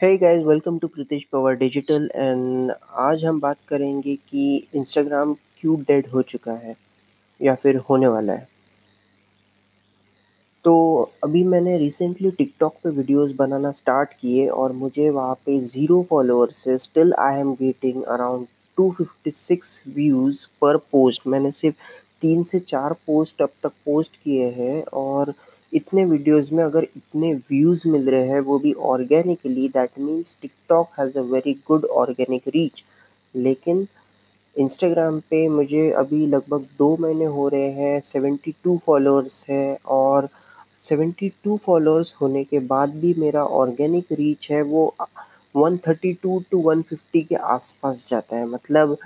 Hey guys welcome to Pritish Pawar digital and आज हम बात करेंगे कि इंस्टाग्राम क्यों डेड हो चुका है या फिर होने वाला है। तो अभी मैंने रिसेंटली टिकटॉक पे वीडियोस बनाना स्टार्ट किए और मुझे वहाँ पे ज़ीरो फॉलोअर्स से still I am getting around 256 views per post मैंने सिर्फ़ तीन से चार पोस्ट अब तक पोस्ट किए हैं और इतने वीडियोस में, अगर इतने व्यूज़ मिल रहे हैं, वो भी organically that means TikTok has a very good organic reach लेकिन इंस्टाग्राम पे मुझे अभी लगभग दो महीने हो रहे हैं 72 फॉलोअर्स है और 72 फॉलोअर्स होने के बाद भी मेरा ऑर्गेनिक रीच है वो 132 टू 150 के आसपास जाता है। मतलब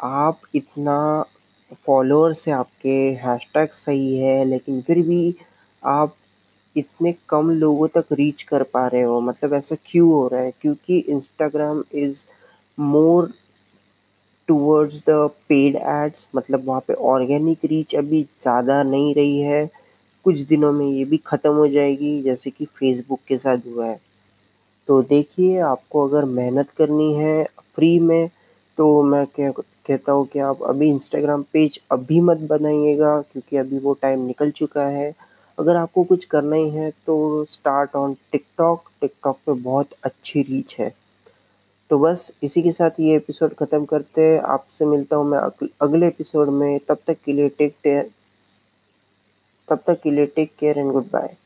आप इतना फॉलोअर्स है, आपके हैशटैग सही है, लेकिन फिर भी आप इतने कम लोगों तक रीच कर पा रहे हो मतलब ऐसा क्यों हो रहा है? क्योंकि Instagram is more towards the paid ads मतलब वहाँ पे ऑर्गेनिक रीच अभी ज़्यादा नहीं रही है। कुछ दिनों में ये भी ख़त्म हो जाएगी, जैसे कि फेसबुक के साथ हुआ है। तो देखिए, आपको अगर मेहनत करनी है फ्री में तो मैं क्या कहता हूँ कि आप अभी इंस्टाग्राम पेज अभी मत बनाइएगा, क्योंकि अभी वो टाइम निकल चुका है। अगर आपको कुछ करना ही है तो स्टार्ट ऑन टिकटॉक टिकटॉक पे बहुत अच्छी रीच है। तो बस इसी के साथ ये एपिसोड ख़त्म करते हैं। आपसे मिलता हूँ मैं अगले एपिसोड में। तब तक के लिए टेक केयर तब तक के लिए take care and good bye